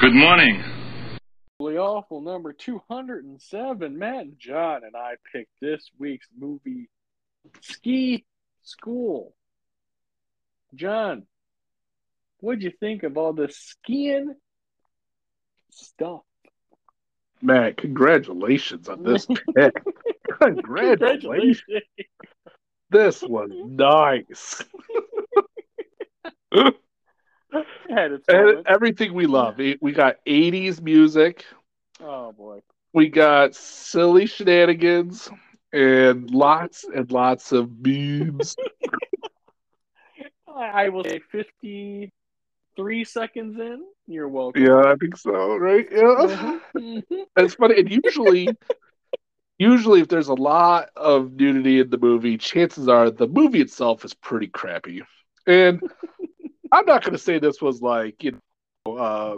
Good morning. Really awful number 207. Matt and John and I picked this week's movie Ski School. John, what'd you think of all the skiing stuff? Matt, congratulations on this pick. congratulations. This was nice. Had its And moments. everything we love. We got 80s music. Oh boy. We got silly shenanigans and lots and lots of memes. I, will say 53 seconds in. You're welcome. yeah, I think so, right? Yeah. Mhm, mhm. It's funny. And usually, usually, if there's a lot of nudity in the movie, chances are the movie itself is pretty crappy. And I'm not going to say this was like you know, uh,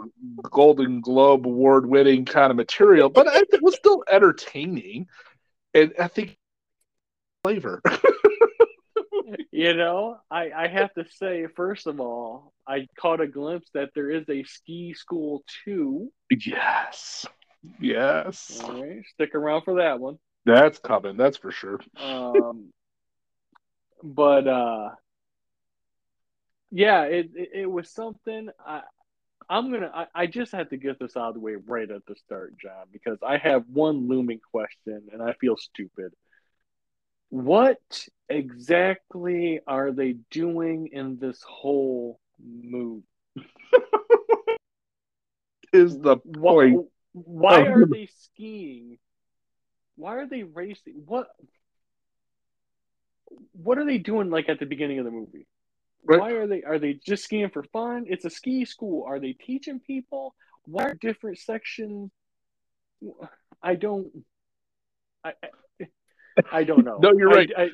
Golden Globe award winning kind of material, but it was still entertaining. And I think flavor. You know, I, I have to say, first of all, I caught a glimpse that there is a ski school too. yes, yes, All right, stick around for that one. that's coming. That's for sure. Um, but uh, yeah, it, it it was something. I I'm gonna. I, I just had to get this out of the way right at the start, John, because I have one looming question, and I feel stupid. What exactly are they doing in this whole movie? Is the Why, point? why of are they skiing? Why are they racing? What what are they doing like at the beginning of the movie? Right. Why are they are they just skiing for fun? It's a ski school. Are they teaching people? Why are different sections? I don't. I I, I don't know. No, you're I- right. I,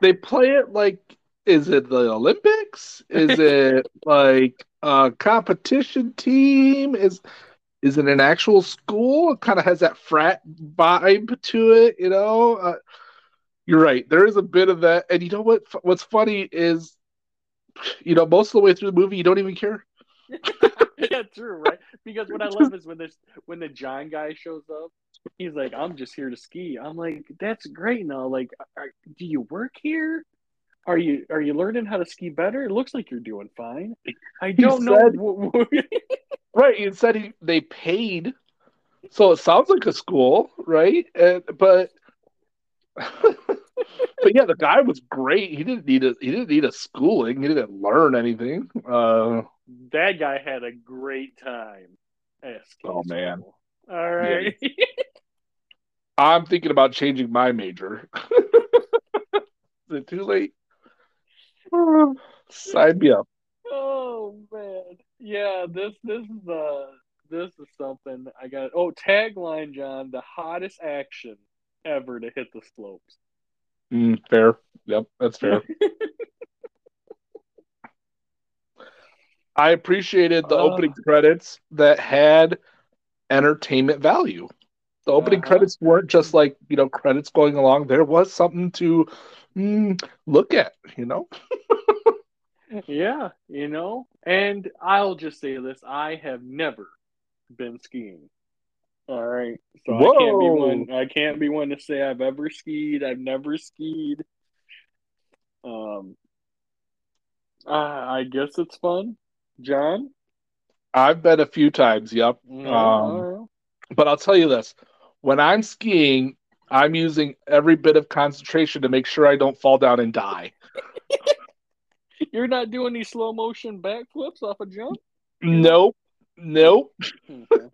they play it like is it the Olympics? Is it like a competition team? Is is it an actual school? It kind of has that frat vibe to it, you know. Uh, you're right. There is a bit of that, and you know what? What's funny is, you know, most of the way through the movie, you don't even care. yeah, true, right? Because what I love is when this when the John guy shows up, he's like, "I'm just here to ski." I'm like, "That's great." Now, like, are, do you work here? Are you are you learning how to ski better? It looks like you're doing fine. I don't know. said- Right. Instead, he, they paid, so it sounds like a school, right? And, but but yeah, the guy was great. He didn't need a he didn't need a schooling. He didn't learn anything. Uh, that guy had a great time. Oh, man. All right. I'm thinking about changing my major. Is it too late? Sign me up. Oh man, yeah. This this is uh this is something I got. Oh, tagline, John: the hottest action ever to hit the slopes. Mm, fair. Yep, that's fair. I appreciated the Uh. opening credits that had entertainment value. The opening Uh-huh. credits weren't just like, you know, credits going along. There was something to mm, look at, you know? Yeah, you know. And I'll just say this: I have never been skiing. All right, so I can't be one. I can't be one to say I've ever skied. I've never skied. Um, I I guess it's fun, John. I've been a few times, yep. Yeah, Um. But I'll tell you this when I'm skiing, I'm using every bit of concentration to make sure I don't fall down and die. You're not doing these slow motion backflips off a jump? Nope. Nope. Okay.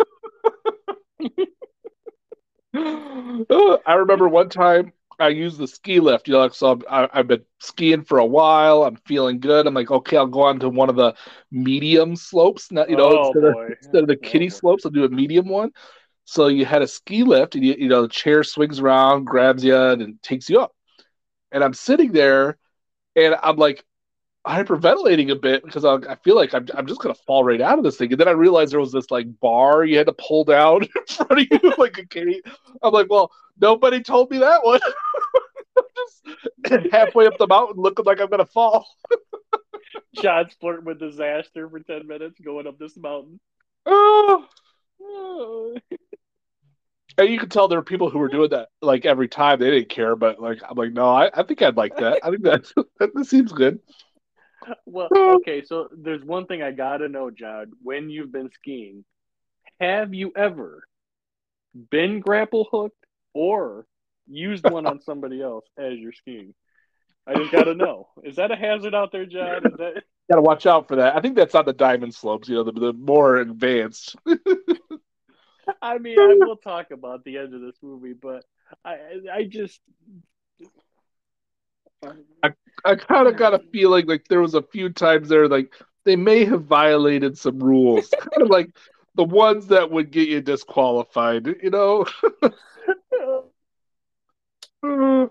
I remember one time I used the ski lift. You know, like, so I, I've been skiing for a while. I'm feeling good. I'm like, okay, I'll go on to one of the medium slopes. Not, you know, oh, instead, of, instead of the Oh, kiddie slopes, I'll do a medium one. So you had a ski lift, and you, you know, the chair swings around, grabs you, and takes you up. And I'm sitting there, and I'm like hyperventilating a bit because I, I feel like I'm, I'm just gonna fall right out of this thing. And then I realized there was this like bar you had to pull down in front of you like a kitty. I'm like, well, nobody told me that one. just halfway up the mountain, looking like I'm gonna fall. John's flirting with disaster for 10 minutes going up this mountain. Oh, Oh. And you could tell there were people who were doing that like every time. They didn't care, but like I'm like, no, I, I think I'd like that. I think that, that seems good. Well, hmm. okay, so there's one thing I gotta know, John. When you've been skiing, have you ever been grapple hooked or used one on somebody else as you're skiing? I just gotta know. Is that a hazard out there, John? Is that Gotta watch out for that. I think that's on the diamond slopes, you know, the, the more advanced. I mean, I will talk about the end of this movie, but I I just I kind of got a feeling like there was a few times there like they may have violated some rules, kind of like the ones that would get you disqualified, you know.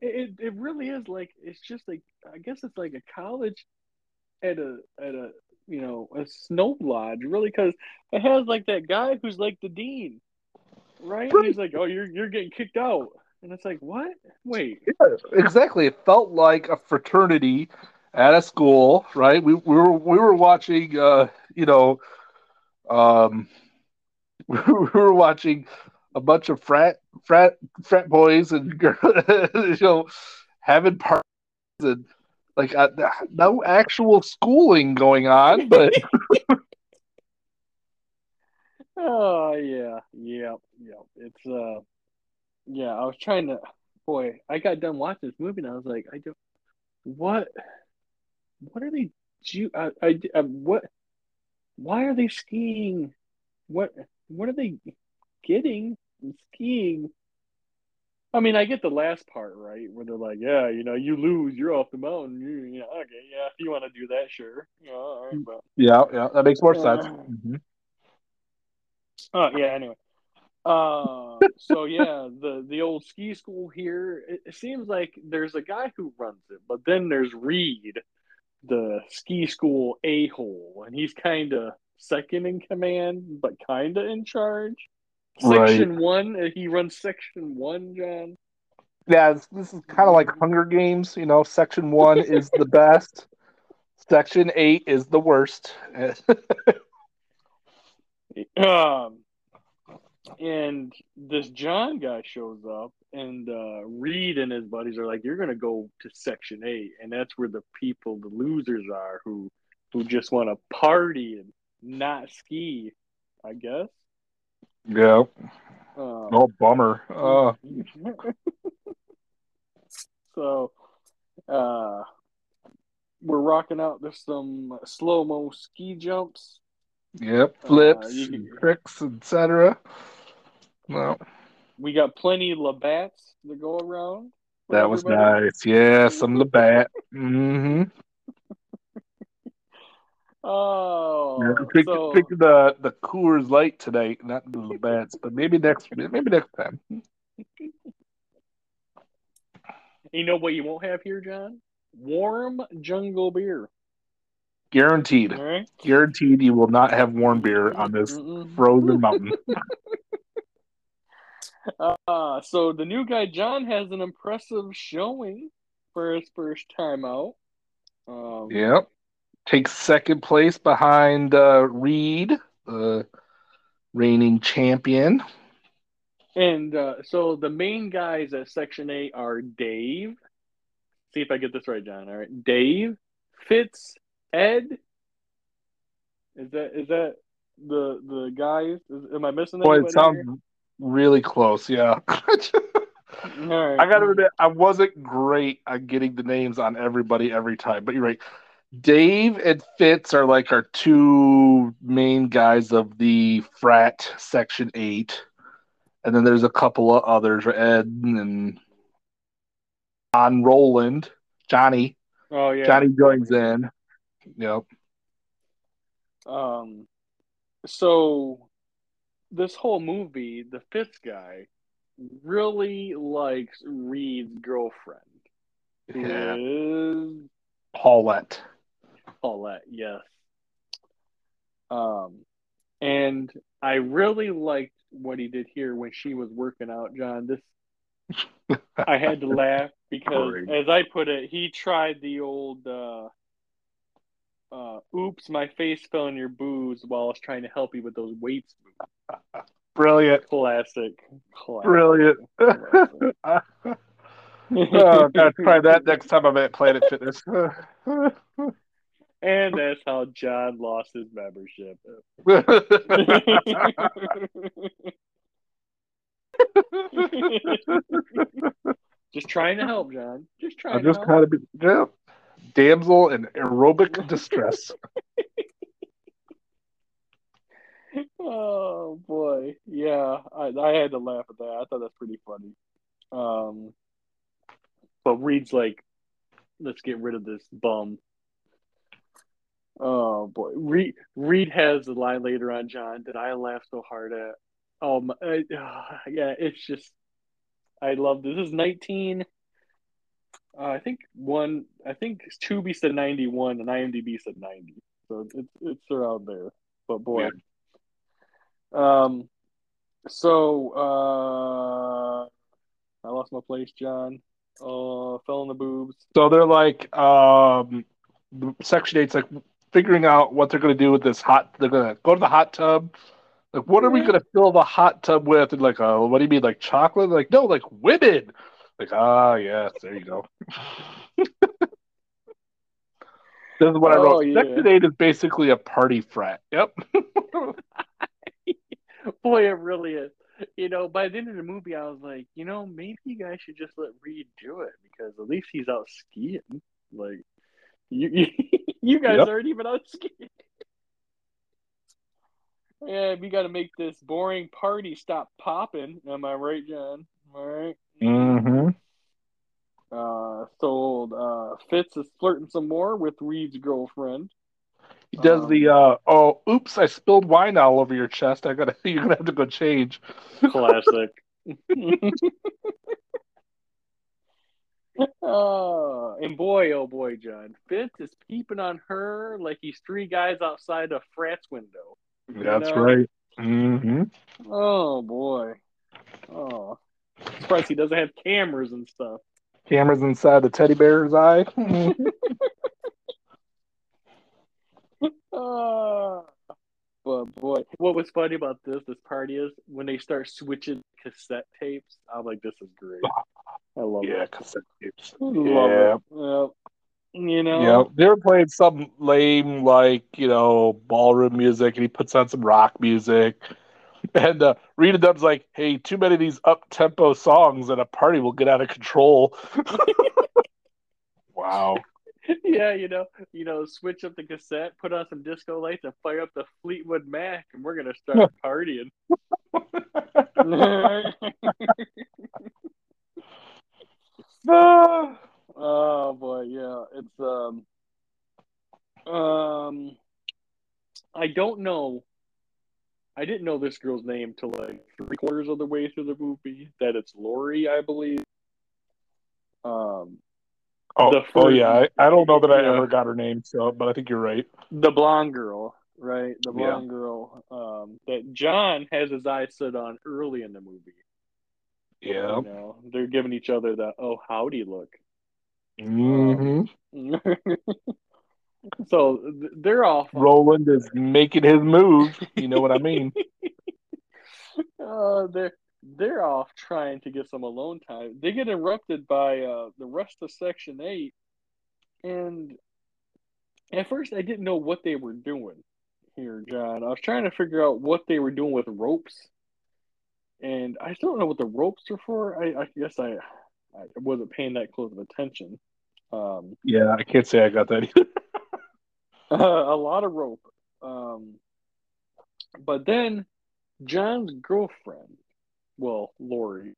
It it really is like it's just like I guess it's like a college at a at a you know a snow lodge really because it has like that guy who's like the dean, right? And he's like, oh, you're you're getting kicked out, and it's like, what? Wait, yeah, exactly. It felt like a fraternity at a school, right? We, we were we were watching, uh, you know, um, we were watching a bunch of frat frat frat boys and girls, you know, having parties and like uh, no actual schooling going on, but oh yeah, yeah, yeah. It's uh, yeah. I was trying to, boy, I got done watching this movie and I was like, I don't, what, what are they do? I, I, I what, why are they skiing? What, what are they getting skiing? I mean, I get the last part right, where they're like, "Yeah, you know, you lose, you're off the mountain." You, yeah, okay, yeah, if you want to do that, sure. Yeah, all right, but yeah, yeah, that makes more sense. Uh, hmm oh yeah. Anyway, uh, so yeah, the the old ski school here. It, it seems like there's a guy who runs it, but then there's Reed, the ski school a hole, and he's kind of second in command, but kind of in charge. Right. Section one, uh, he runs section one, John. Yeah, this, this is kind of like Hunger Games. You know, Section One is the best. Section Eight is the worst. Um, and this John guy shows up, and uh, Reed and his buddies are like, "You're gonna go to Section Eight, and that's where the people, the losers, are who who just want to party and not ski." I guess. yeah. Um, Oh, bummer. Uh, so, uh, we're rocking out. There's some slow mo ski jumps. yep. Flips, Uh, you and can- tricks, etc. Well, We got plenty of Labatts to go around. that was everybody. nice. Yeah, some Labatt. Mm-hmm. Oh, pick, so pick the the Coors Light tonight, not the Labatt's, but maybe next maybe next time. you know what you won't have here, John? Warm jungle beer. Guaranteed. Right. Guaranteed you will not have warm beer on this Mm-mm. frozen mountain. Uh, so the new guy John has an impressive showing for his first time out. Um, Yep. Takes second place behind uh, Reed, the reigning champion. And uh, so the main guys at Section 8 are Dave. See if I get this right, John. All right. Dave, Fitz, Ed. Is that is that the the guys? Is, am I missing Boy, it sounds? Really close. Yeah. Right. I gotta admit, I wasn't great at getting the names on everybody every time, but you're right. Dave and Fitz are like our two main guys of the frat section eight, and then there's a couple of others, Ed and John Roland, Johnny. Oh yeah. Johnny joins in. Yep. Um, so this whole movie, the Fitz guy really likes Reed's girlfriend, Yeah. is Paulette. Paulette. Yes. Um, and I really liked what he did here when she was working out, John. This I had to laugh because, as I put it, he tried the old uh, uh, oops, my face fell in your booze while I was trying to help you with those weights. Brilliant. Classic. Classic. Brilliant. Classic. oh, gotta try that next time I'm at Planet Fitness. and that's how John lost his membership. Just trying to help, John. Just trying I'm just to help. kind of yeah, damsel in aerobic distress. Oh boy, yeah, I, I had to laugh at that. I thought that's pretty funny. Um, but Reed's like, let's get rid of this bum. Oh boy, Reed Reed has a line later on, John, that I laughed so hard at. Oh my, uh, yeah, it's just, I love this. This is nineteen. Uh, I think one. I think Tubi said ninety one, and IMDb said ninety. So it's it's around there. But boy. Yeah. Um, so uh, I lost my place, John. Uh, fell in the boobs. So they're like, um, Section Eight's like figuring out what they're going to do with this hot. They're going to go to the hot tub. Like, what are we going to fill the hot tub with? And like, uh, what do you mean, like chocolate? Like, no, like women. Like, ah, yes, there you go. this is what I Oh, wrote. yeah. Section Eight is basically a party frat. Yep. Boy, it really is. You know, by the end of the movie, I was like, you know, maybe you guys should just let Reed do it because at least he's out skiing. Like, you, you, you guys Yep. aren't even out skiing. Yeah, we got to make this boring party stop popping. Am I right, John? All right. Mm-hmm. Uh, so uh, Fitz is flirting some more with Reed's girlfriend. He does Um, the uh oh oops I spilled wine all over your chest. I gotta you're gonna have to go change. Classic. oh, and boy, oh boy, John. Fitz is peeping on her like he's three guys outside a frat's window. That's know? right. Mm-hmm. Oh boy. Oh. Surprised he doesn't have cameras and stuff. Cameras inside the teddy bear's eye. But boy, what was funny about this this party is when they start switching cassette tapes. I'm like, this is great. I love yeah, it. cassette tapes. I Yeah. it. Yep. You know. Yeah, they were playing some lame like you know ballroom music, and he puts on some rock music. And uh, Rita Dub's like, "Hey, too many of these up tempo songs, and a party will get out of control." wow. yeah, you know, you know, switch up the cassette, put on some disco lights, and fire up the Fleetwood Mac, and we're gonna start partying. Oh boy, yeah, it's um, um, I don't know. I didn't know this girl's name till like three quarters of the way through the movie. That it's Lori, I believe. Um, oh, The oh yeah, I, I don't know that I Yeah. ever got her name, so but I think you're right. the blonde girl, right? The Yeah. blonde girl um, that John has his eyes set on early in the movie. Yeah. You know, they're giving each other the oh howdy look. hmm so th- they're off. Roland is making his move. You know what I mean? Uh, they're they're off trying to get some alone time. They get interrupted by uh, the rest of Section Eight, and at first I didn't know what they were doing here, John. I was trying to figure out what they were doing with ropes, and I still don't know what the ropes are for. I, I guess I I wasn't paying that close of attention. Um, Yeah, I can't say I got that either. a lot of rope. Um, but then John's girlfriend, well, Lori,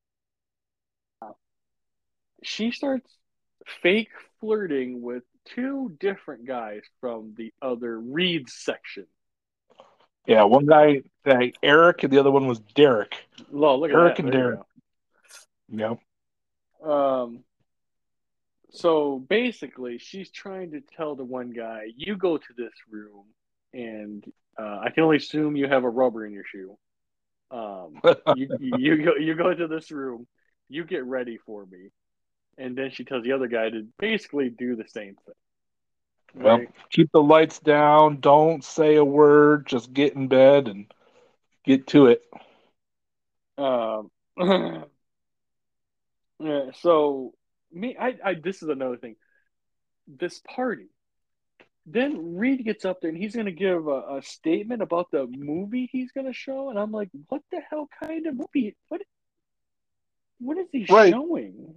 she starts fake flirting with two different guys from the other Reed section. Yeah, one guy, guy Eric, and the other one was Derek. Lo, look at Eric that. and There Derek. Yep. Um, so basically, she's trying to tell the one guy, "You go to this room, and uh, I can only assume you have a rubber in your shoe." Um, you you go you go to this room, you get ready for me, and then she tells the other guy to basically do the same thing. Well, Right. keep the lights down. Don't say a word. Just get in bed and get to it. Um, yeah, so me, I, I, this is another thing. This party. Then Reed gets up there and he's gonna give a, a statement about the movie he's gonna show, and I'm like, what the hell kind of movie? What? What is he Right. showing?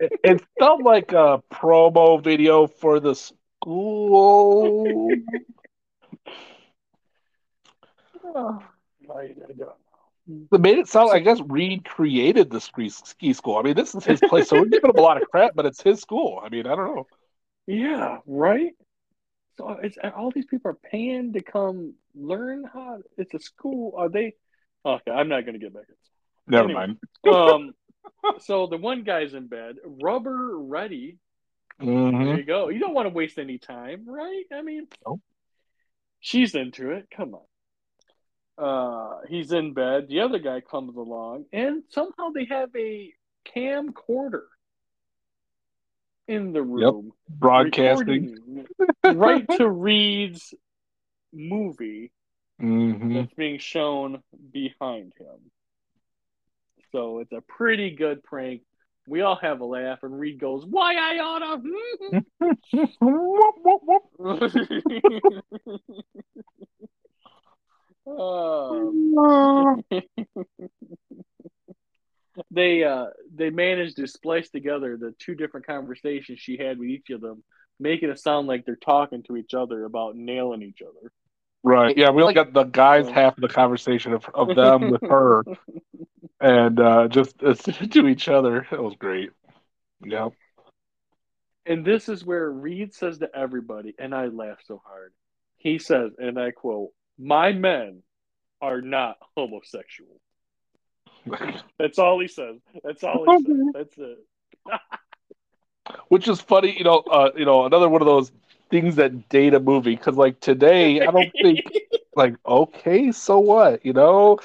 It, it felt like a promo video for the school. oh, I, I. They made it sound. I guess Reed created the ski, ski school. I mean, this is his place, so we're giving him a lot of crap, but it's his school. I mean, I don't know. Yeah, right. So it's all these people are paying to come learn how. It's a school. Are they? Okay, I'm not gonna get back. Never Anyway. mind. Um, so the one guy's in bed, rubber ready. hmm There you go. You don't want to waste any time, right? I mean, No. she's into it. Come on. Uh, he's in bed. The other guy comes along, and somehow they have a camcorder in the room, Broadcasting. Recording right to Reed's movie hmm that's being shown behind him. So it's a pretty good prank. We all have a laugh, and Reed goes, "Why I oughta." Um, they uh they managed to splice together the two different conversations she had with each of them, making it sound like they're talking to each other about nailing each other. Right. Yeah, we only got the guys half of the conversation of, of them with her and uh, just uh, to each other. It was great. Yeah. And this is where Reed says to everybody, and I laugh so hard. He says, and I quote, My men are not homosexual. That's all he says. That's all he says. That's it. Which is funny, you know. Uh, you know, another one of those things that date a movie because, like today, I don't think like okay, so what, you know.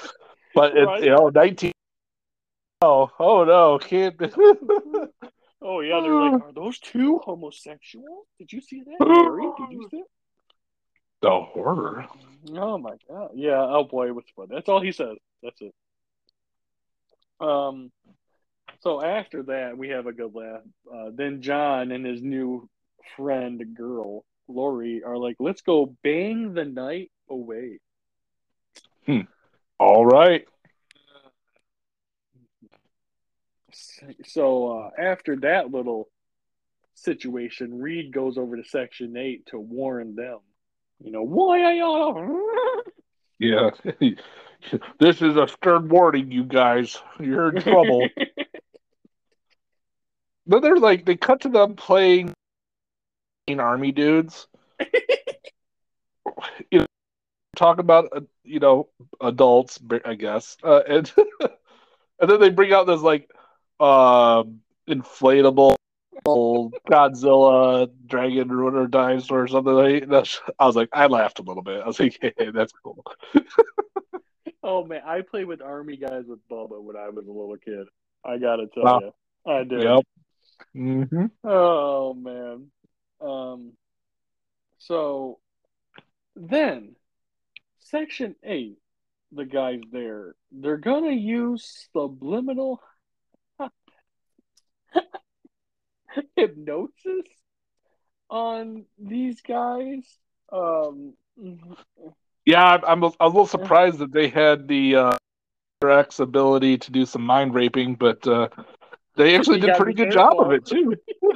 But it's Right. you know, nineteen. Oh, oh no, can't. Oh yeah, they're like, are those two homosexual? Did you see that, Harry? Did you see it? the horror. Oh my god. Yeah, oh boy, was fun. That's all he says. That's it. Um so after that we have a good laugh. Uh, then John and his new friend girl, Lori, are like, let's go bang the night away. All right. So uh, after that little situation, Reed goes over to Section 8 to warn them. You know, why I oughta Yeah. this is a stern warning, you guys. You're in trouble. then they're like, they cut to them playing army dudes. you know, talk about uh, you know adults, I guess, uh, and and then they bring out this like um inflatable Godzilla dragon ruiner dinosaur or something like that. I was like, I laughed a little bit. I was like, hey, that's cool. Oh man, I played with army guys with Bubba when I was a little kid. I gotta tell Wow. you, I did. Yep. Hmm Oh man. Um. So then, section eight, the guys there, they're gonna use subliminal hypnosis on these guys. Um. Yeah, I'm, I'm a, a little surprised that they had the uh, X ability to do some mind raping, but uh, they actually did a pretty good job of it too.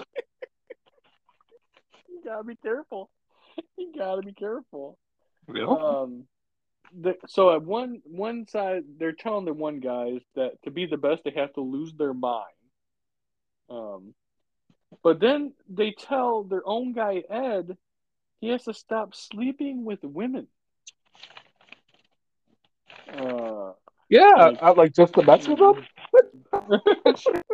You gotta be careful. You gotta be careful. Yeah. Um, the, so at one one side, they're telling the one guys that to be the best, they have to lose their mind. Um, but then they tell their own guy Ed he has to stop sleeping with women. Uh, Yeah, Like- I, like just to mess with them.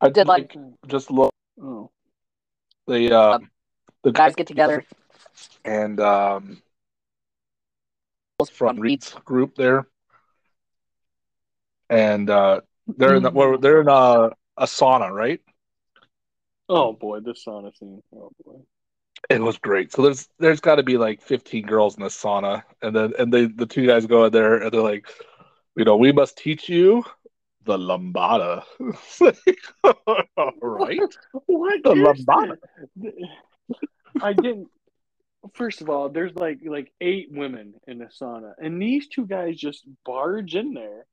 I Did, like- just look oh, the uh, Um, the guys get together. and um from Reed's group there, and uh, they're in the, well, they're in uh a sauna, right? Oh boy, this sauna scene. Oh boy. It was great. So there's there's got to be like 15 girls in the sauna, and then and they the two guys go in there and they're like, you know, we must teach you the lambada. right? What The lambada. I didn't. First of all, there's like like eight women in the sauna, and these two guys just barge in there,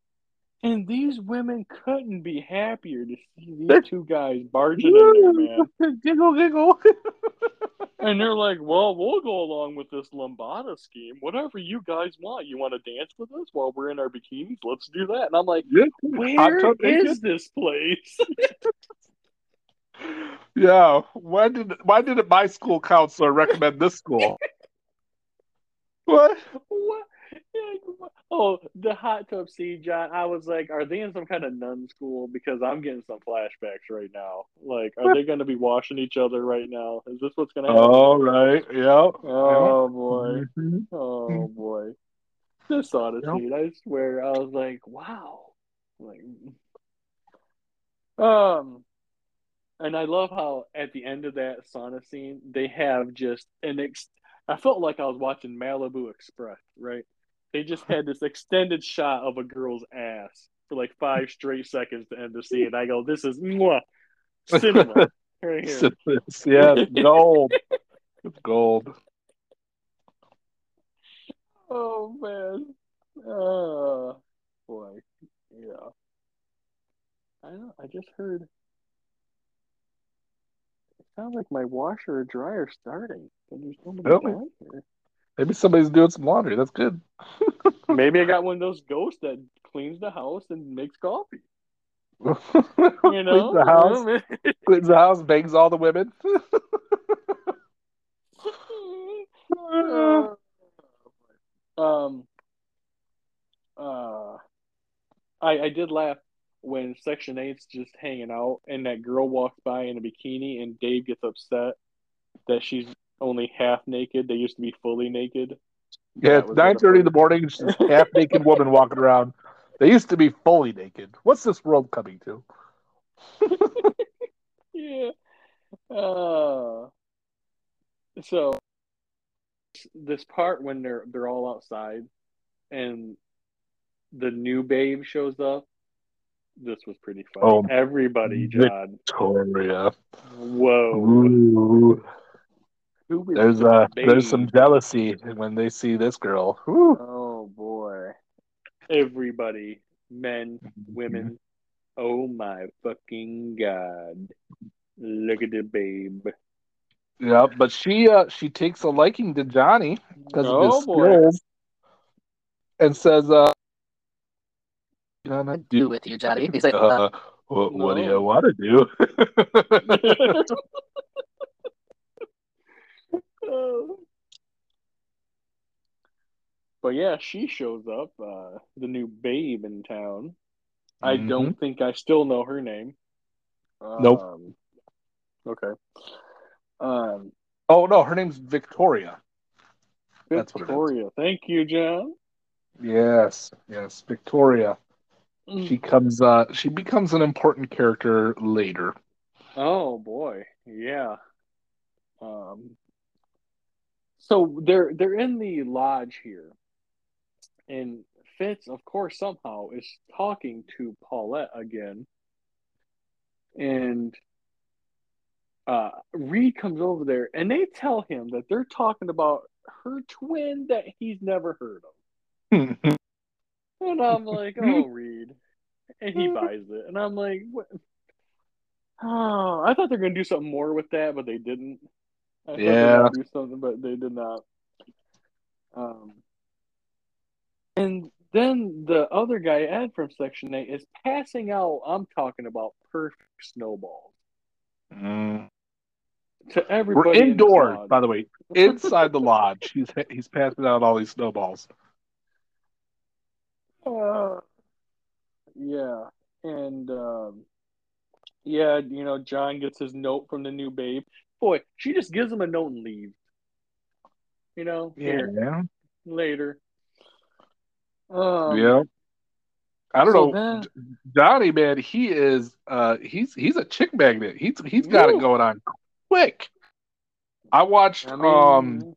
and these women couldn't be happier to see these two guys barging in there, man. giggle, giggle. And they're like, "Well, we'll go along with this lambada scheme. Whatever you guys want. You want to dance with us while we're in our bikinis? Let's do that." And I'm like, Yeah. "Where is this place?" Yeah. Why did why didn't my school counselor recommend this school? what? What? Oh, the hot tub scene, John. I was like, are they in some kind of nun school? Because I'm getting some flashbacks right now. Like, are they going to be washing each other right now? Is this what's going to happen? All right. Yeah. Oh boy. Mhm. Oh boy. This sauna Yep. scene, I swear, I was like, wow. Like, um, and I love how at the end of that sauna scene, they have just an ex. I felt like I was watching Malibu Express, right? They just had this extended shot of a girl's ass for like five straight seconds to end the scene. I go, this is mwah, cinema right here. yeah, gold. It's gold. Oh man. Oh boy. Yeah. I know. I just heard. It sounds like my washer or dryer starting, but there's nobody down here. Maybe somebody's doing some laundry. That's good. Maybe I got one of those ghosts that cleans the house and makes coffee. You Cleans know, the house. Cleans the house. Bangs all the women. Uh, um. Uh. I I did laugh when Section Eight's just hanging out and that girl walks by in a bikini and Dave gets upset that she's only half naked. They used to be fully naked. yeah, it's nine thirty in the morning. Half naked woman walking around. They used to be fully naked. What's this world coming to? Yeah. Uh, so this part when they're they're all outside and the new babe shows up. This was pretty funny. Oh, Everybody, John. Victoria. Whoa. Ooh. Who is There's the uh there's some jealousy when they see this girl. Whew. Oh boy. Everybody, men, women. Oh my fucking god. Look at the babe. Yeah, but she uh she takes a liking to Johnny because of Oh his boy. skills and says uh gonna do with you, Johnny. He's like, uh, uh, what, what do you want to do? But yeah, she shows up, uh, the new babe in town. I Mhm. don't think I still know her name. Nope. Um, okay. Um, oh no, her name's Victoria. That's what it is. Victoria. Thank you, John. Yes, yes, Victoria. Mm. She comes uh she becomes an important character later. Oh boy, yeah. Um, so they're they're in the lodge here, and Fitz, of course, somehow is talking to Paulette again, and uh, Reed comes over there, and they tell him that they're talking about her twin that he's never heard of, and I'm like, oh, Reed, and he buys it, and I'm like, what? Oh, I thought they're gonna do something more with that, but they didn't. I Yeah. do something, but they did not. Um, and then the other guy, Ed from Section Eight, is passing out. I'm talking about perfect snowballs Mm. to everybody. We're indoors, lodge. by the way, inside the lodge. He's he's passing out all these snowballs. Uh, yeah, and um, yeah, you know, John gets his note from the new babe. Boy, she just gives him a note and leaves. You know, here Yeah, later. Um, yeah. I don't So know, then- Johnny man. He is uh he's he's a chick magnet. He's he's got it going on quick. I watched I mean, um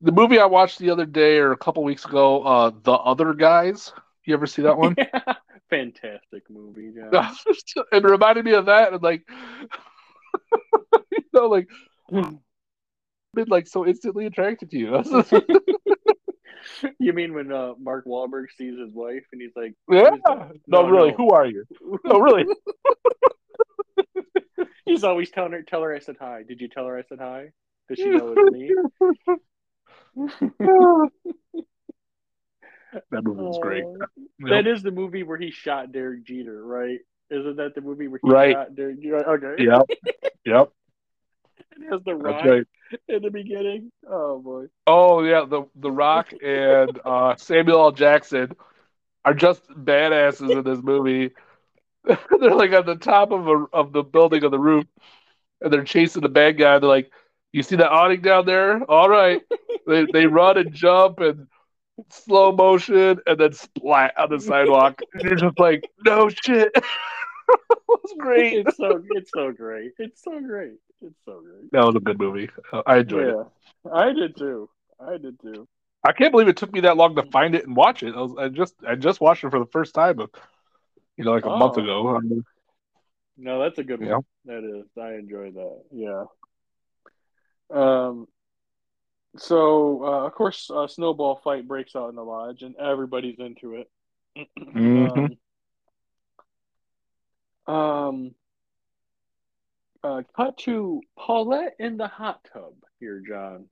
the movie I watched the other day or a couple weeks ago. Uh, the other guys. You ever see that one? fantastic movie. John. it reminded me of that, and like, know, like been like so instantly attracted to you. you mean when uh, Mark Wahlberg sees his wife and he's like, yeah. No, No, really. no. Who are you? No, really. he's always telling her, "Tell her I said hi." Did you tell her I said hi? Does she know it's me? that movie was great. That is the movie where he shot Derek Jeter, right? Isn't that the movie where he Right. shot Derek Jeter? Okay. Yep. Yep. It has the rock right. in the beginning. Oh boy. Oh yeah, the the Rock and uh, Samuel L. Jackson are just badasses in this movie. they're like on the top of a of the building on the roof, and they're chasing the bad guy. They're like, "You see that awning down there? All right." they they run and jump and slow motion, and then splat on the sidewalk. And you're just like, "No shit." it was great. It's so it's so great. It's so great. It's so great. That was a good movie. Uh, I enjoyed it. I did too. I did too. I can't believe it took me that long to find it and watch it. I, was, I just I just watched it for the first time, you know, like a month Oh. ago. Um, No, that's a good one. That is. I enjoyed that. Yeah. Um. So uh, of course, a snowball fight breaks out in the lodge, and everybody's into it. Mhm. um, um, uh, cut to Paulette in the hot tub here, John.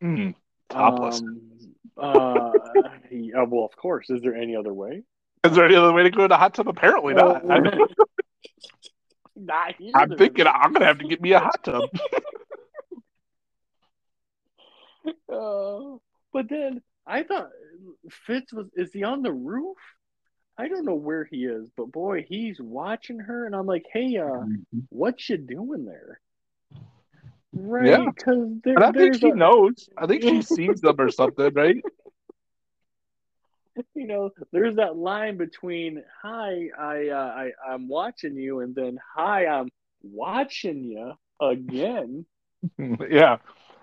hmm, topless. Um, uh, yeah, well, of course. Is there any other way? Is there any other way to go in the hot tub? Apparently not. Here, I'm thinking. I'm gonna have to get me a hot tub. Uh, but then I thought Fitz was is he on the roof? I don't know where he is, but boy, he's watching her, and I'm like, hey, uh, what you doing there? Right, Yeah. because there, And I think she a, knows. I think she sees them or something, right? you know, there's that line between "Hi, I, uh, I, I'm watching you," and then "Hi, I'm watching you again." yeah.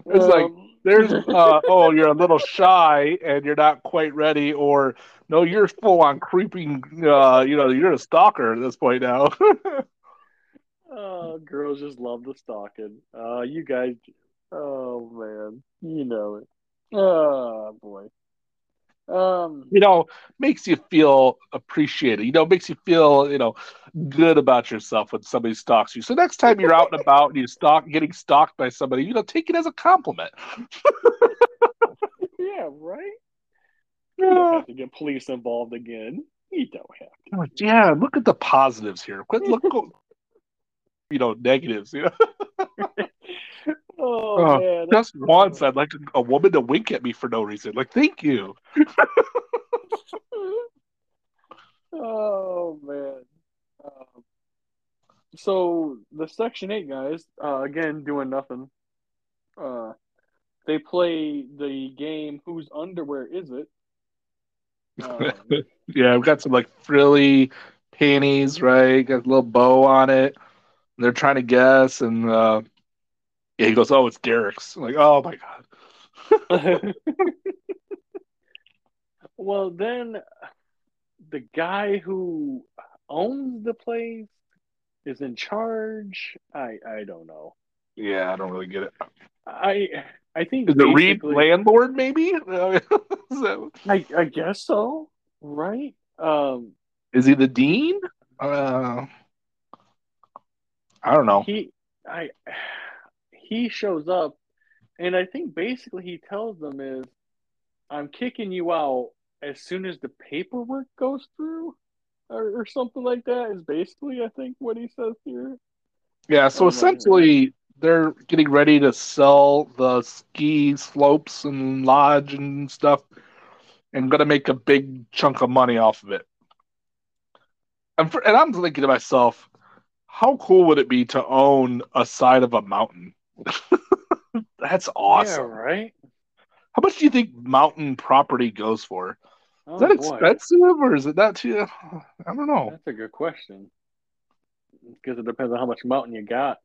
It's like, Um, There's uh oh, you're a little shy and you're not quite ready, or no, you're full on creeping uh, you know, you're a stalker at this point now. Oh, girls just love the stalking. Uh, you guys, oh man, you know it. Oh boy. Um, you know, makes you feel appreciated. You know, makes you feel, you know, good about yourself when somebody stalks you. So next time you're out and about and you stalk getting stalked by somebody, you know, take it as a compliment. yeah, right. You don't have to get police involved again. You don't have Like, yeah, look at the positives here. Quit look you know, negatives, you know. Oh, Oh, man, Just once I'd like a, a woman to wink at me for no reason. Like, thank you. oh man. Um, so the Section Eight guys, uh, again doing nothing. Uh, they play the game. Whose underwear is it? Um, Yeah, we've got some like frilly panties, right? Got a little bow on it. They're trying to guess, and uh, yeah, he goes, "Oh, it's Derek's." I'm like, oh my god. well, then the guy who owns the place is in charge. I I don't know. Yeah, I don't really get it. I I think Is it Reed landlord? Maybe. That- I I guess so. Right. Um. is he the dean? Uh, I don't know. He I he shows up, and I think basically he tells them is, "I'm kicking you out as soon as the paperwork goes through." Or, or something like that is basically, I think, what he says here. Yeah, so Oh, essentially, they're getting ready to sell the ski slopes and lodge and stuff, and going to make a big chunk of money off of it. And, for, and I'm thinking to myself, how cool would it be to own a side of a mountain? That's awesome. Yeah, right. How much do you think mountain property goes for? Oh, Is that oh, boy. expensive or is it not too? I don't know. That's a good question. Because it depends on how much mountain you got.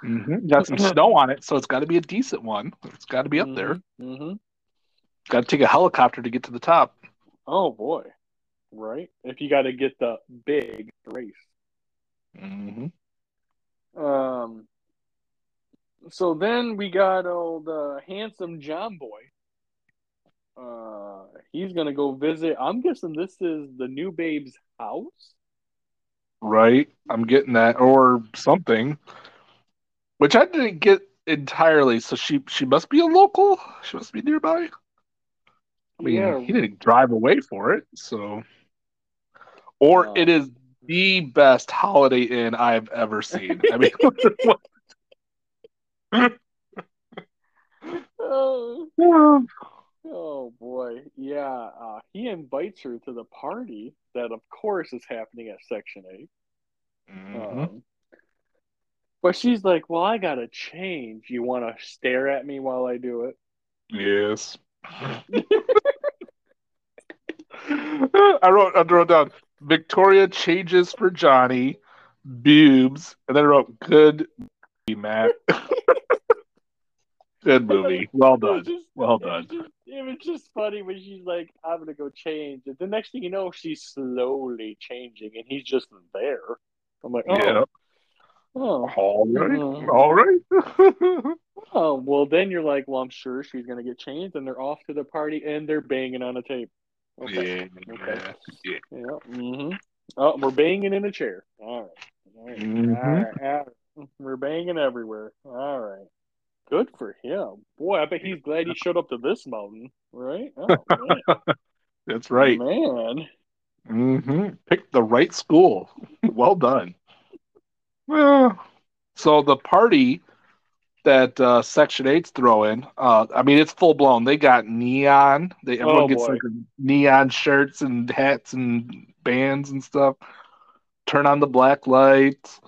Hmm Got some snow on it, so it's got to be a decent one. It's got to be up there. hmm Got to take a helicopter to get to the top. Oh boy, right? If you got to get the big race. hmm Um. So then we got old uh, handsome John boy. Uh, he's gonna go visit. I'm guessing this is the new babe's house. Right, I'm getting that or something, which I didn't get entirely. So she she must be a local. She must be nearby. I mean, yeah, he didn't drive away for it, so. Or Uh, it is the best Holiday Inn I've ever seen. I mean, Oh, oh boy, yeah. Uh, he invites her to the party that, of course, is happening at Section Eight. Mhm. Um, but she's like, "Well, I gotta change. You want to stare at me while I do it?" Yes. I wrote I wrote down Victoria changes for Johnny, boobs, and then I wrote good movie, Matt. good movie. Well done. just- Well it was done. just- It was just funny when she's like, "I'm gonna go change," and the next thing you know, she's slowly changing, and he's just there. I'm like, "Oh, Yeah. Oh, All right. Mhm. All right. oh." Well, then you're like, "Well, I'm sure she's gonna get changed," and they're off to the party, and they're banging on a tape. Okay. Yeah. Okay. Yeah. Yeah. hmm Oh, we're banging in a chair. All right. All right. Mhm. All right. All right. We're banging everywhere. All right. Good for him. Boy, I bet he's glad he showed up to this mountain, right? Oh. That's right. Man. Mm-hmm. Picked the right school. well done. Well, so the party that uh, Section 8's throwing, uh, I mean, it's full blown. They got neon. They everyone Oh, gets boy. like neon shirts and hats and bands and stuff. Turn on the black lights.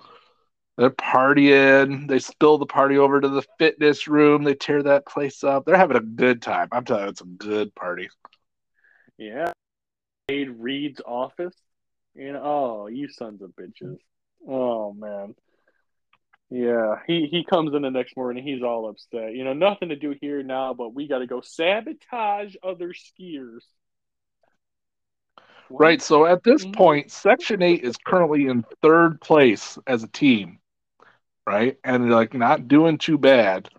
They're partying. They spill the party over to the fitness room. They tear that place up. They're having a good time. I'm telling you, it's a good party. Yeah. Reed's office. And oh, you sons of bitches. Oh man. Yeah, he he comes in the next morning. He's all upset. You know, nothing to do here now, but we got to go sabotage other skiers. What? Right. So at this Mhm. point, Section 8 is currently in third place as a team. Right. And like not doing too bad.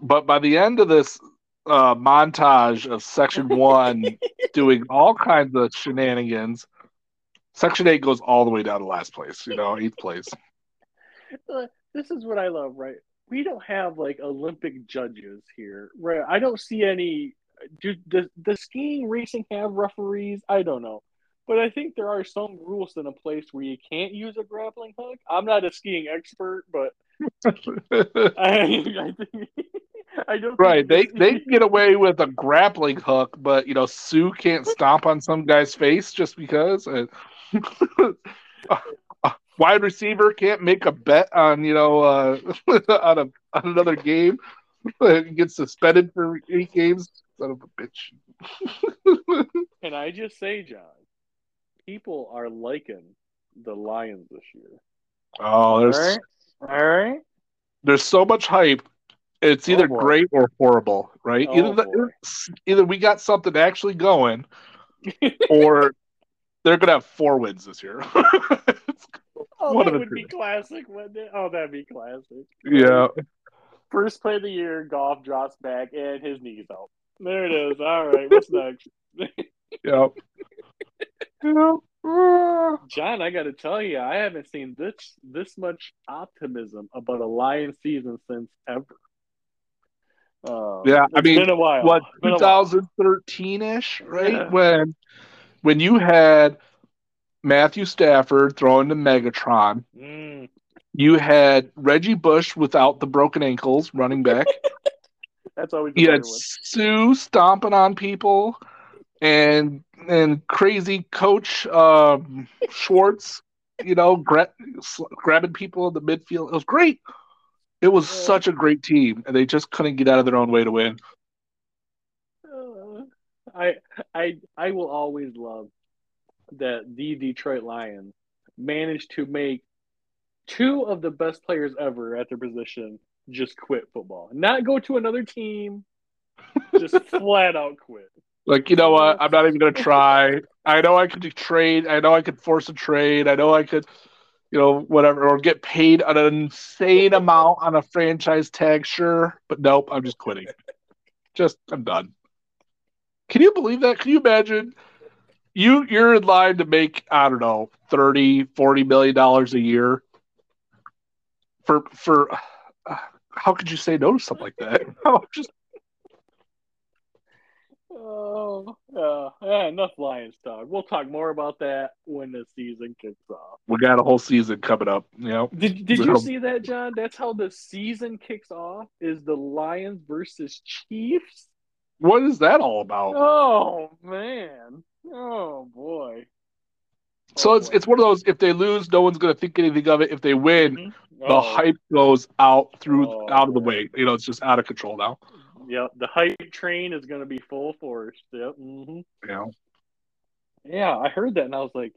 But by the end of this uh, montage of Section 1 doing all kinds of shenanigans, Section 8 goes all the way down to last place, you know, eighth place. Uh, this is what I love, right? We don't have like Olympic judges here, right? I don't see any. Do does the skiing racing have referees? I don't know, but I think there are some rules in a place where you can't use a grappling hook. I'm not a skiing expert, but I, I think I don't. right. They they get away with a grappling hook, but you know, Suh can't stomp on some guy's face just because. And wide receiver can't make a bet on you know uh, on a on another game. Gets suspended for eight games. Son of a bitch. Can I just say, John? People are liking the Lions this year. Oh, there's right, all right. there's so much hype. It's Oh, either boy. great or horrible, right? Oh, either the, either we got something actually going, or they're gonna have four wins this year. Oh, One that would be classic, wouldn't it? Oh, that'd be classic. yeah, First play of the year, Goff drops back and his knees out. There it is. All right, what's next? yeah. You know, uh, John, I got to tell you, I haven't seen this this much optimism about a Lion season since ever. Um, Yeah, I mean, been a while. what It's been a while. 2013 ish, right? Yeah. When when you had Matthew Stafford throwing to Megatron, Mm, you had Reggie Bush without the broken ankles running back. that's always you had one. Suh stomping on people, and and crazy coach um, Schwartz, you know, gra- grabbing people in the midfield. It was great. It was Yeah. such a great team, and they just couldn't get out of their own way to win. I I I will always love that the Detroit Lions managed to make two of the best players ever at their position just quit football, not go to another team, just flat out quit. Like, you know what? I'm not even going to try. I know I could trade. I know I could force a trade. I know I could, you know, whatever, or get paid an insane amount on a franchise tag, sure. But nope, I'm just quitting. Just, I'm done. Can you believe that? Can you imagine? You you're in line to make I don't know 30 40 million dollars a year for for uh, how could you say no to something like that? just Oh, uh, yeah, enough Lions talk. We'll talk more about that when the season kicks off. We got a whole season coming up. You know. Did Did you see that, John? That's how the season kicks off. Is the Lions versus Chiefs? What is that all about? Oh man! Oh boy! So oh, it's boy. it's one of those. If they lose, no one's going to think anything of it. If they win, mm-hmm. oh. the hype goes out through oh, out of the way. You know, it's just out of control now. Yeah, the hype train is going to be full force. Yep. Mm-hmm. Yeah. Yeah, I heard that and I was like,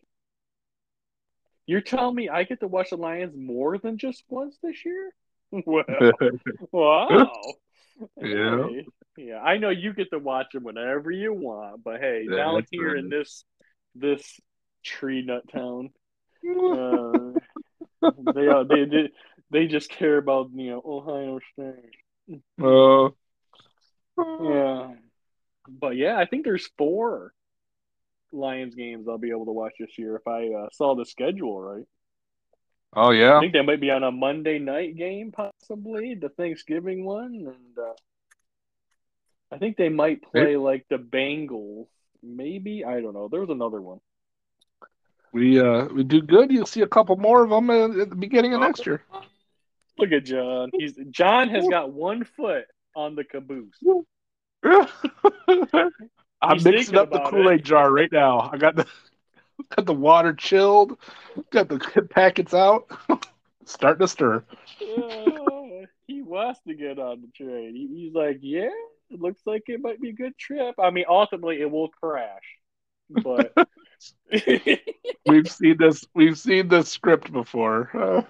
"You're telling me I get to watch the Lions more than just once this year?" Well, wow. Yeah. Hey, yeah, I know you get to watch them whenever you want, but hey, yeah, down here in this this tree nut town, uh, they, they they they just care about you know Ohio State. Uh, yeah. But yeah, I think there's four Lions games I'll be able to watch this year if I uh, saw the schedule right. Oh yeah. I think they might be on a Monday night game, possibly the Thanksgiving one, and uh, I think they might play like the Bengals. Maybe I don't know. There was another one. We uh we do good. You'll see a couple more of them at the beginning of next year. Look at John. He's John has got one foot on the caboose. I'm mixing up the Kool Aid jar right now. I got the got the water chilled, got the packets out, starting to stir. Uh, he wants to get on the train. He, he's like, yeah, it looks like it might be a good trip. I mean, ultimately, it will crash, but. we've seen this. We've seen this script before.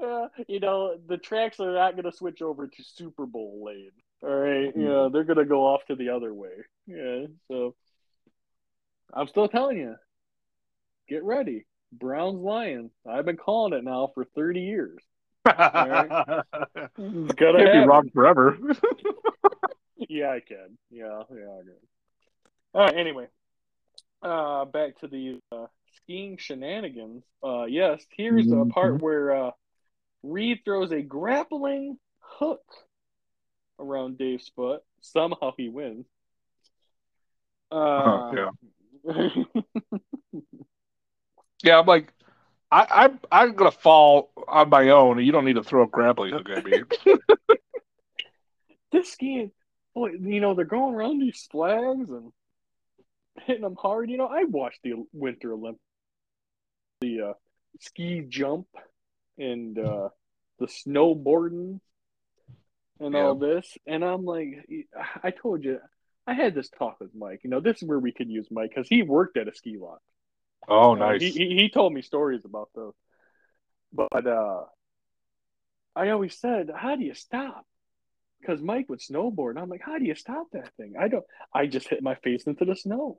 Uh, you know, the tracks are not going to switch over to Super Bowl lane. All right, you know, they're going to go off to the other way. Yeah, so I'm still telling you, get ready. Browns Lions. I've been calling it now for 30 years. Right? Can't be wrong forever. Yeah, I can. Yeah, yeah, I can. All right. Anyway, uh, back to the uh, skiing shenanigans. Uh, yes, here's a part mm-hmm. where uh, Reed throws a grappling hook around Dave's foot. Somehow he wins. Uh, yeah. yeah, I'm like, I, I'm I'm gonna fall on my own. You don't need to throw a grappling hook at me. this skiing, you know they're going around these flags and hitting them hard. You know, I watched the Winter Olympics, the uh, ski jump and uh, the snowboarding and yeah. all this. And I'm like, I told you, I had this talk with Mike. You know, this is where we could use Mike because he worked at a ski lot. Oh, nice. he, he, he told me stories about those. But uh, I always said, how do you stop? Because Mike would snowboard. And I'm like, how do you stop that thing? I don't. I just hit my face into the snow.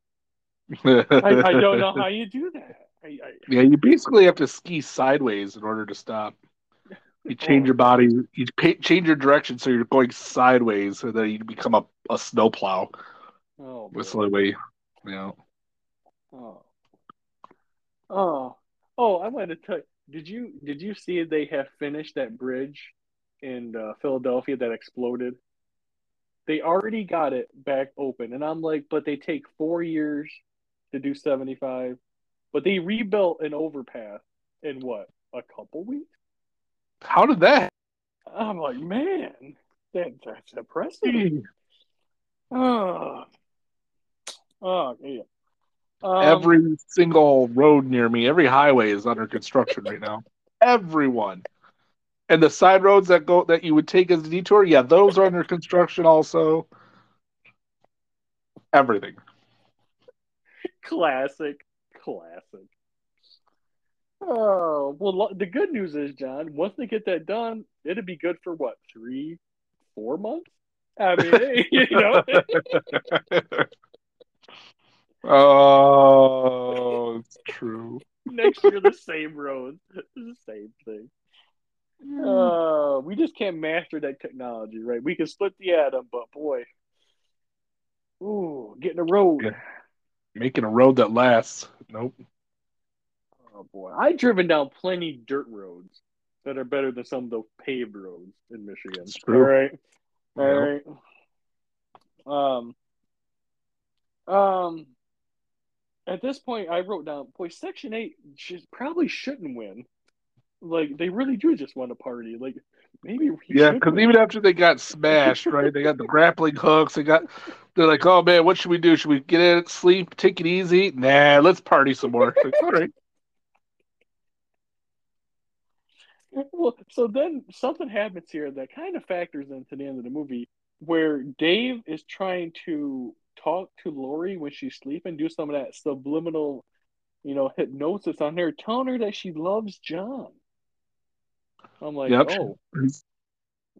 I, I, don't know how you do that. I, I, yeah, you basically have to ski sideways in order to stop. You oh. change your body, you change your direction so you're going sideways, and then you become a, a snowplow. Oh, the way. Yeah. Oh. Oh. Oh, I wanted to tell you. Did you did you see they have finished that bridge in uh, Philadelphia that exploded? They already got it back open, and I'm like, but they take four years to do 75, but they rebuilt an overpass in what a couple weeks. How did that? I'm like, man, that, that's depressing. oh, oh, yeah. Um, every single road near me, every highway is under construction right now. Everyone. And the side roads that go that you would take as a detour, yeah, those are under construction also. everything. Classic, classic. Oh well, the good news is, John. Once they get that done, it'd be good for what three, four months. I mean, you know, oh, it's true. next year the same roads, the same thing. Uh, we just can't master that technology, right? We can split the atom, but boy, ooh, getting a road. Yeah. Making a road that lasts. Nope. Oh boy, I've driven down plenty dirt roads that are better than some of the paved roads in Michigan. It's All true. right, all Yeah. right. Um, um. At this point, I wrote down, boy, Section Eight just probably shouldn't win. Like they really do just want to party. Like maybe Yeah, because even after they got smashed, right? They got the grappling hooks. They got. They're like, oh man, what should we do? Should we get in, sleep, take it easy? Nah, let's party some more. Like, All right. Well, so then something happens here that kind of factors into the end of the movie where Dave is trying to talk to Lori when she's sleeping, do some of that subliminal, you know, hypnosis on her, telling her that she loves John. I'm like, Yep. oh,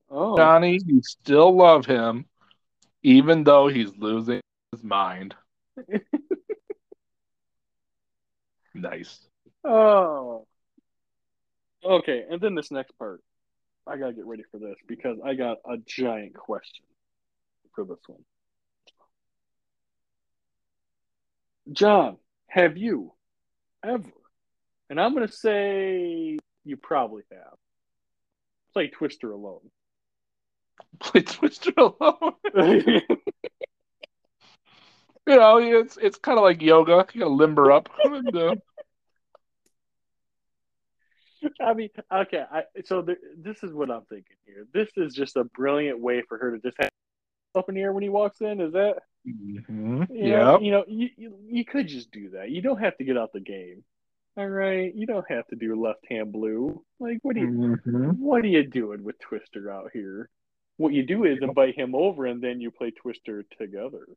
oh, Johnny, you still love him, even though he's losing his mind. nice. oh. Okay, and then this next part, I gotta get ready for this because I got a giant question for this one. John, have you ever, and I'm gonna say you probably have, played Twister alone? Play Twister alone. you know, it's it's kind of like yoga. You gotta limber up. And, uh, I mean, okay. I, so this is what I'm thinking here. This is just a brilliant way for her to just have up in the air when he walks in. Is that? mhm, You know, Yep. you know, you, you you could just do that. You don't have to get out the game. All right, you don't have to do left hand blue. Like, what do you Mhm. what are you doing with Twister out here? What you do is invite him over, and then you play Twister together.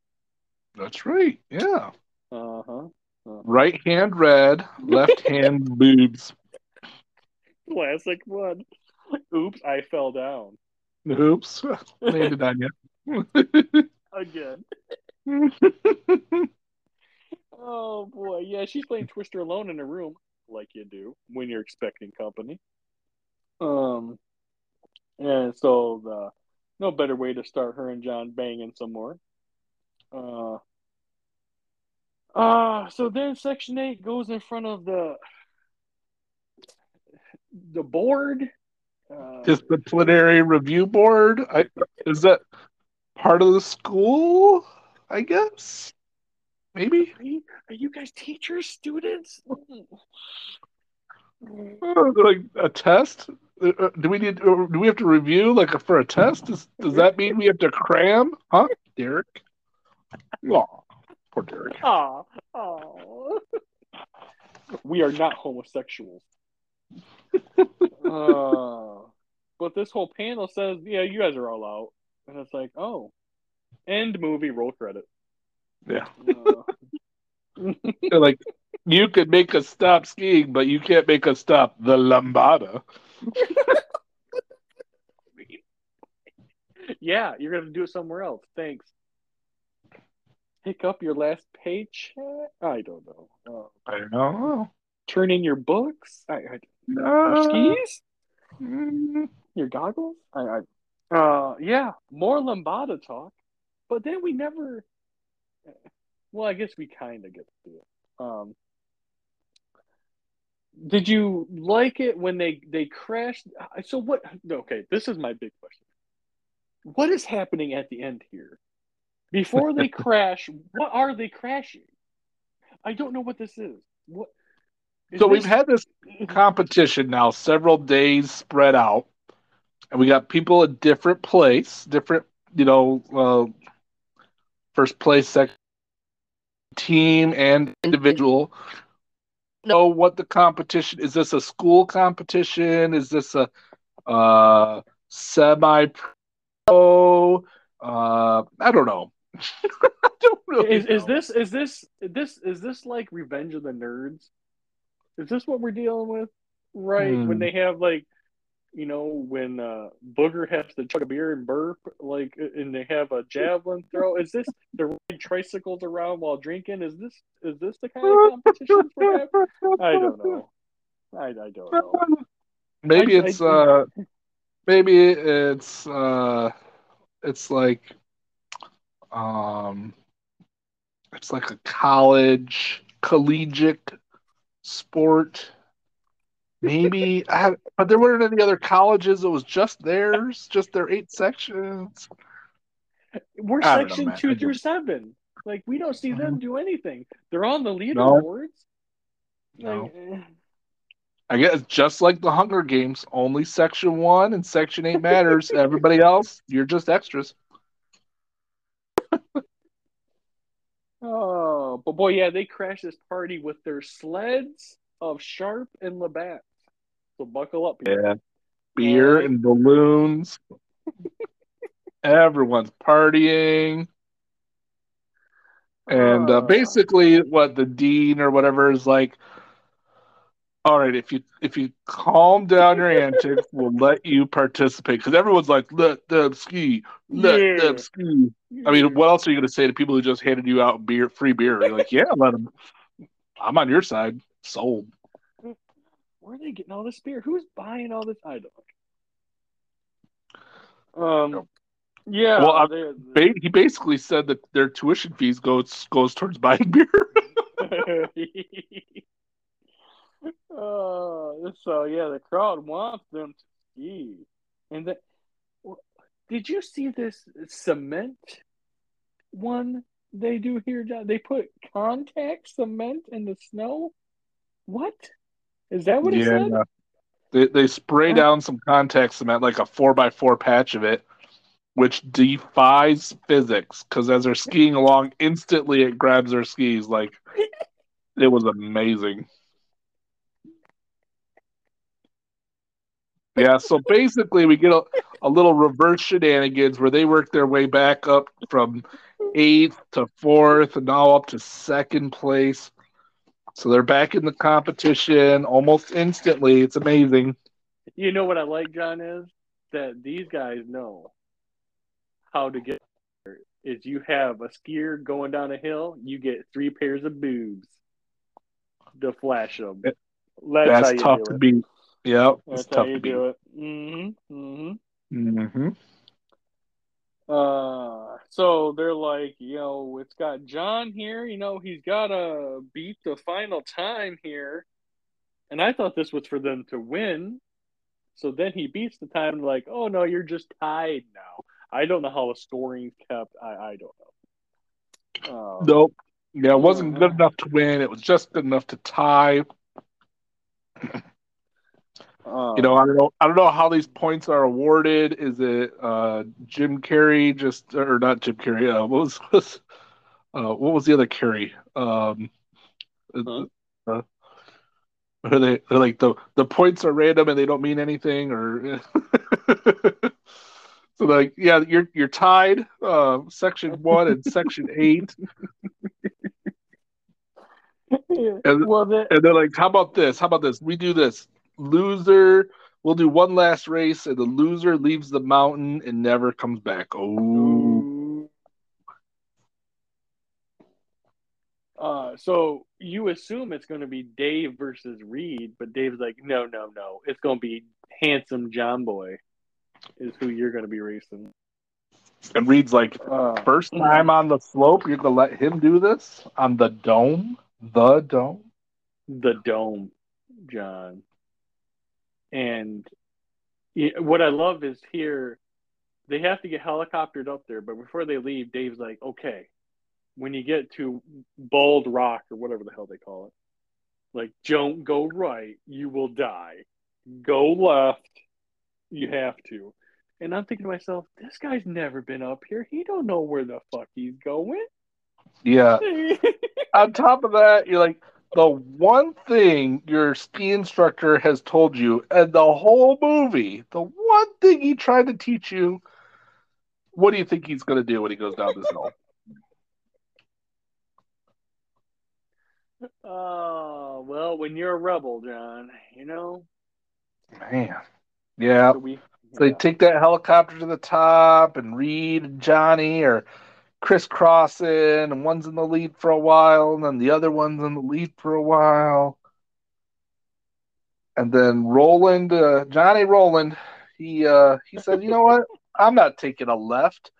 That's right. Yeah. Uh huh. Right hand red, left hand boobs. Classic one. Oops, I fell down Oops. Landed on you. again. Oh boy, yeah, she's playing Twister alone in a room, like you do when you're expecting company. Um, and so the no better way to start her and John banging some more. Uh, uh so then Section Eight goes in front of the the board. Uh, Disciplinary review board. I, is that part of the school? I guess. Maybe. are you, are you guys teachers, students? Uh, like a test? Uh, uh, Do we need? uh, Do we have to review like for a test? Does, does that mean we have to cram? Huh, Derek? Oh, poor Derek. Aw, aw. we are not homosexuals. uh, but this whole panel says, yeah, you guys are all out. And it's like, oh, end movie, roll credit. Yeah. Uh, They're like, you could make us stop skiing, but you can't make us stop the lambada. yeah, you're going to do it somewhere else. Thanks. Pick up your last paycheck? I don't know. Uh, I don't know. turn in your books? I, I, your Uh, skis? mm, Your goggles? I, I, uh, yeah, more Lambada talk, but then we never. Well, I guess we kind of get to it. Um, did you like it when they they crashed? So what? Okay, this is my big question. What is happening at the end here? Before they crash, what are they crashing? I don't know what this is. What? is So we've had this competition now several days spread out, and we got people at different place, different, you know, uh, first place, second team, and individual. Know what the competition is? This a school competition? Is this a uh, semi pro? Uh, I don't know. I don't really Is, is this is this this is this like Revenge of the Nerds? Is this what we're dealing with? Right when Hmm. they have like, you know, when uh, Booger has to chug a beer and burp, like, and they have a javelin throw. Is this they're riding tricycles around while drinking? Is this is this the kind of competition we're having? I don't know. I, I don't know. Maybe I- it's I- uh maybe it's uh it's like um it's like a college collegiate sport. Maybe I, have, but there weren't any other colleges. It was just theirs, just their eight sections. We're I don't know, section two through seven. Like we don't see them do anything. They're on the leaderboards. No. Like, eh. I guess just like the Hunger Games, only section one and section eight matters. Everybody else, you're just extras. Oh, but boy, yeah, they crashed this party with their sleds of Sharp and Labatt. So buckle up. people. Yeah. Beer and balloons. Everyone's partying. And uh, Uh, basically, what the dean or whatever is like, all right, if you if you calm down your antics, we'll let you participate. Because everyone's like, let them ski, let Yeah. them ski. I mean, what else are you going to say to people who just handed you out beer, free beer? You're like, yeah, let them. I'm on your side. Sold. Where are they getting all this beer? Who's buying all this? I don't. Um. Yeah. Well, they- He basically said that their tuition fees goes goes towards buying beer. uh, so yeah, the crowd wants them to ski, and the, did you see this cement one they do here? John? They put contact cement in the snow. What is that? What it said? They they spray Huh? down some contact cement, like a four by four patch of it, which defies physics. Because as they're skiing along, instantly it grabs their skis. Like it was amazing. Yeah, so basically we get a, a little reverse shenanigans where they work their way back up from eighth to fourth and now up to second place. So they're back in the competition almost instantly. It's amazing. You know what I like, John, is that these guys know how to get there. Is you have a skier going down a hill, you get three pairs of boobs to flash them. That's, how That's you tough do to it. beat. Yep, That's tough you to beat. do it. Mm-hmm. Mm-hmm. hmm Uh, so they're like, you know, it's got John here. You know, he's got to beat the final time here. And I thought this was for them to win. So then he beats the time, like, oh no, you're just tied now. I don't know how the scoring's kept. I, I don't know. Um, Nope. Yeah, it wasn't good enough to win. It was just good enough to tie. um, You know, I don't know. I don't know how these points are awarded. Is it uh, Jim Carrey just or not Jim Carrey? Uh, what was, was uh, what was the other Carrey? Um, Huh? uh, are they they're like the the points are random and they don't mean anything or so like yeah you're you're tied uh, section one and section eight And- well, and they're like how about this how about this we do this loser we'll do one last race and the loser leaves the mountain and never comes back oh Uh, so you assume it's going to be Dave versus Reed, but Dave's like, no, no, no. It's going to be handsome John Boy is who you're going to be racing. and Reed's like Uh, first time on the slope you're gonna let him do this on the dome the dome the dome, John. And what I love is here, they have to get helicoptered up there, but before they leave, Dave's like, okay, when you get to Bald Rock or whatever the hell they call it, like, don't go right, you will die. Go left, you have to. And I'm thinking to myself, this guy's never been up here. He don't know where the fuck he's going. yeah on top of that, you're like the one thing your ski instructor has told you and the whole movie, the one thing he tried to teach you, what do you think he's going to do when he goes down this hill? Oh, well, when you're a rebel, John, you know? Man. Yeah. So, we, yeah. so they take that helicopter to the top and Reed and Johnny or – crisscrossing, and one's in the lead for a while, and then the other one's in the lead for a while. And then Roland, uh, Johnny Roland, he uh, he said, "You know what? I'm not taking a left.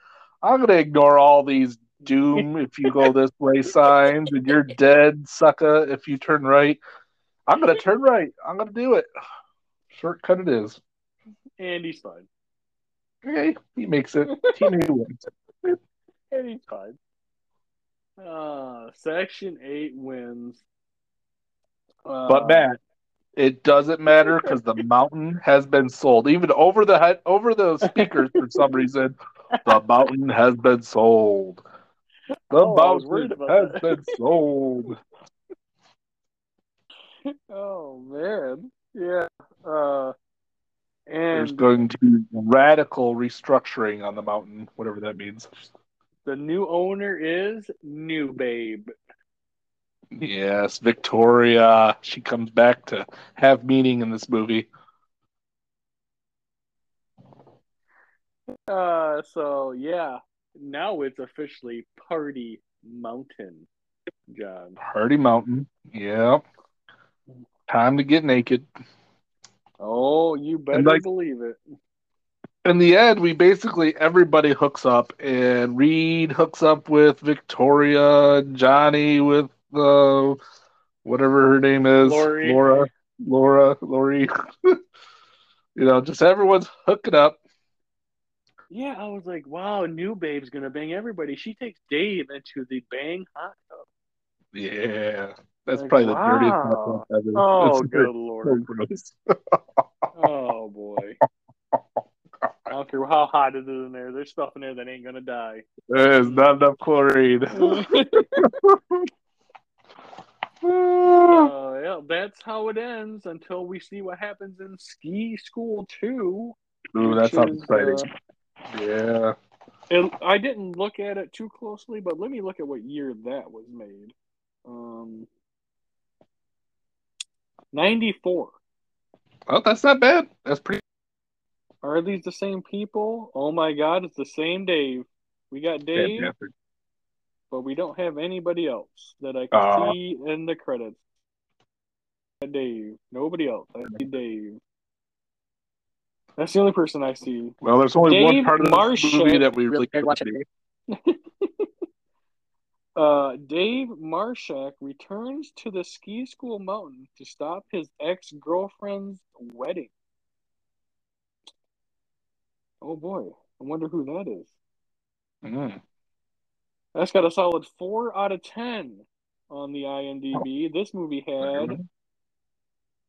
I'm gonna ignore all these doom if you go this way signs, and you're dead, sucker, if you turn right. I'm gonna turn right. I'm gonna do it. Shortcut it is. and he's fine. Okay, he makes it. A wins. And fine. Uh, Section eight wins. Uh, But man, it doesn't matter because the mountain has been sold. Even over the head, over the speakers for some reason, the mountain has been sold. The Oh, I was worried mountain has that. been sold. Oh man, yeah. Uh, There's going to be radical restructuring on the mountain, whatever that means. The new owner is New Babe. Yes, Victoria. She comes back to have meaning in this movie. Uh, so yeah, now it's officially Party Mountain, John. Party Mountain. Yep. Time to get naked. Oh, you better like- believe it. In the end, we basically everybody hooks up, and Reed hooks up with Victoria, Johnny with uh, whatever her name is, Lori. Laura, Laura, Lori. you know, just everyone's hooking up. Yeah, I was like, wow, New Babe's gonna bang everybody. She takes Dave into the bang hot tub. Yeah, that's Like, probably the dirtiest hot tub ever. Oh, It's good so lord. gross. Oh boy. Care how hot it is in there. There's stuff in there that ain't gonna die. There's not enough chlorine. Uh, yeah, that's how it ends until we see what happens in Ski School 2. Ooh, that sounds is, exciting. uh, yeah. And I didn't look at it too closely, but let me look at what year that was made. Um, 94. Oh, that's not bad. That's pretty. Are these the same people? Oh my god, it's the same Dave. We got Dave, but we don't have anybody else that I can Aw. see in the credits. Dave. Nobody else. I see Dave. That's the only person I see. Well, there's only one part of the Marshall. movie that we really Really care good watch Uh, Dave Marshak returns to the ski school mountain to stop his ex girlfriend's wedding. Oh boy, I wonder who that is. Mm. That's got a solid four out of ten on the IMDb. This movie had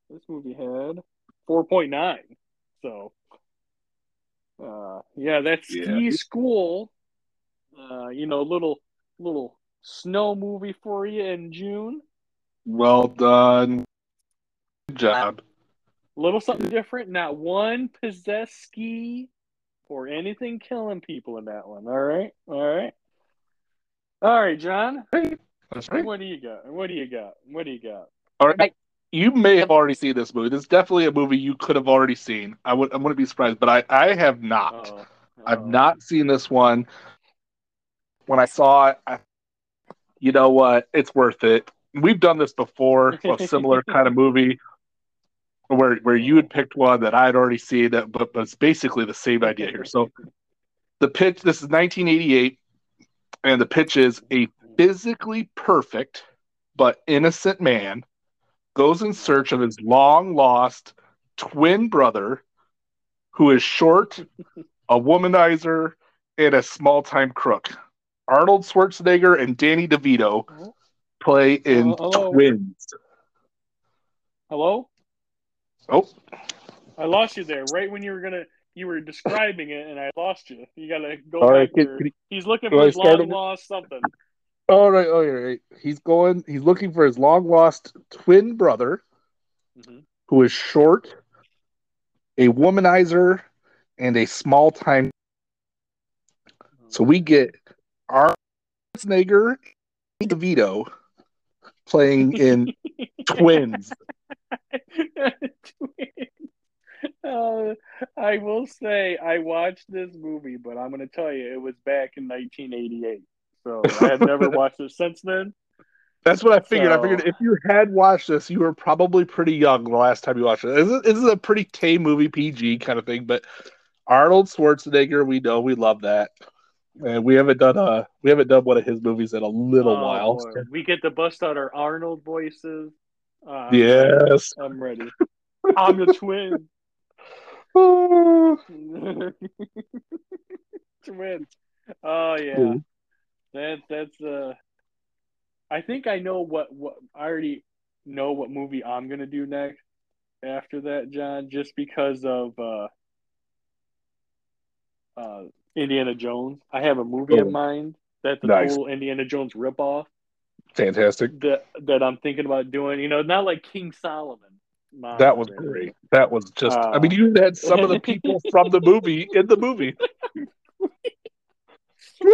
this movie had four point nine. So, uh, yeah, that's ski Yeah. school. Uh, you know, little little snow movie for you in June. Well done. Good job. little something different. Not one possessed ski or anything killing people in that one. All right, all right, all right, John. That's right. What do you got? What do you got? What do you got? All right. You may have already seen this movie. This is definitely a movie you could have already seen. I would. I wouldn't be surprised, but I, I have not. Oh, I've oh. not seen this one. When I saw it, I, you know what? It's worth it. We've done this before, a similar kind of movie, where where you had picked one that I had already seen, that, but but it's basically the same idea here. So the pitch. This is 1988, and the pitch is a physically perfect but innocent man goes in search of his long lost twin brother who is short, a womanizer, and a small time crook. Arnold Schwarzenegger and Danny DeVito play in Uh, hello? twins. Hello, Oh, I lost you there. Right when you were gonna, you were describing it, and I lost you. You gotta go all right. back. Can, can you- He's looking for his long lost something. all right, all right. He's going. He's looking for his long lost twin brother Mhm. who is short, a womanizer, and a small time. So we get Arnold Schwarzenegger, DeVito playing in Twins. Uh, I will say I watched this movie, but I'm going to tell you it was back in 1988. So I have never watched it since then. That's what I figured. So- I figured if you had watched this, you were probably pretty young the last time you watched it. This is, this is a pretty tame movie, PG kind of thing. But Arnold Schwarzenegger, we know we love that, and we haven't done uh we haven't done one of his movies in a little Oh, while. We get to bust out our Arnold voices. Uh, Yes. I'm ready. I'm the twin. Twins. Oh yeah. That that's uh I think I know what what I already know what movie I'm gonna do next after that, John, just because of uh uh Indiana Jones. I have a movie Oh. in mind that's a Nice. total Indiana Jones ripoff fantastic. that that I'm thinking about doing. You know, not like King Solomon. That was great. That was just. I Uh, mean, you had some of the people from the movie in the movie.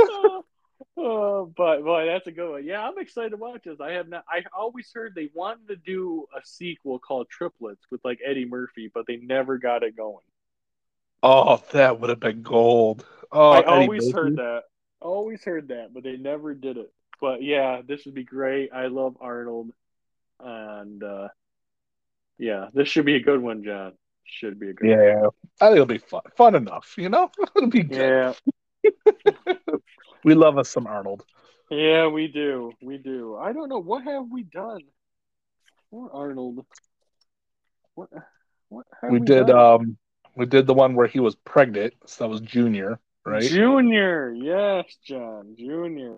oh, oh, but boy, that's a good one. Yeah, I'm excited to watch this. I have not. I always heard they wanted to do a sequel called Triplets with like Eddie Murphy, but they never got it going. Oh, that would have been gold. Oh, I Eddie always Murphy. heard that. Always heard that, but they never did it. But yeah, this would be great. I love Arnold, and uh, yeah, this should be a good one, John. Should be a good. Yeah, I think it'll be fun. Fun enough, you know. It'll be good. Yeah, We love us some Arnold. yeah, we do, we do. I don't know what have we done for Arnold. What? What have we did. done? Um, we did the one where he was pregnant. So that was Junior, right? Junior, yes, John, Junior.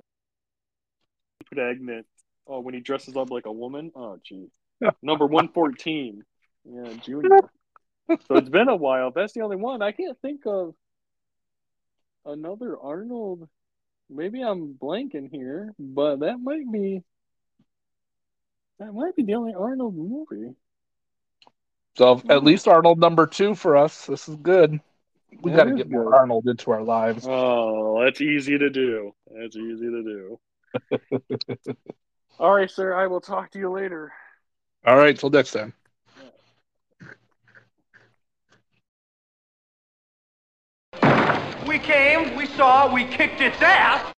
Pregnant. Oh, when he dresses up like a woman. Oh, gee. Number one fourteen. Yeah, Junior. so it's been a while. That's the only one I can't think of. Another Arnold. Maybe I'm blanking here, but that might be. That might be the only Arnold movie. So at hmm. least Arnold number two for us. This is good. We got to is get more. Arnold into our lives. Oh, that's easy to do. That's easy to do. All right, sir. I will talk to you later. All right, till next time. We came, we saw, we kicked its ass.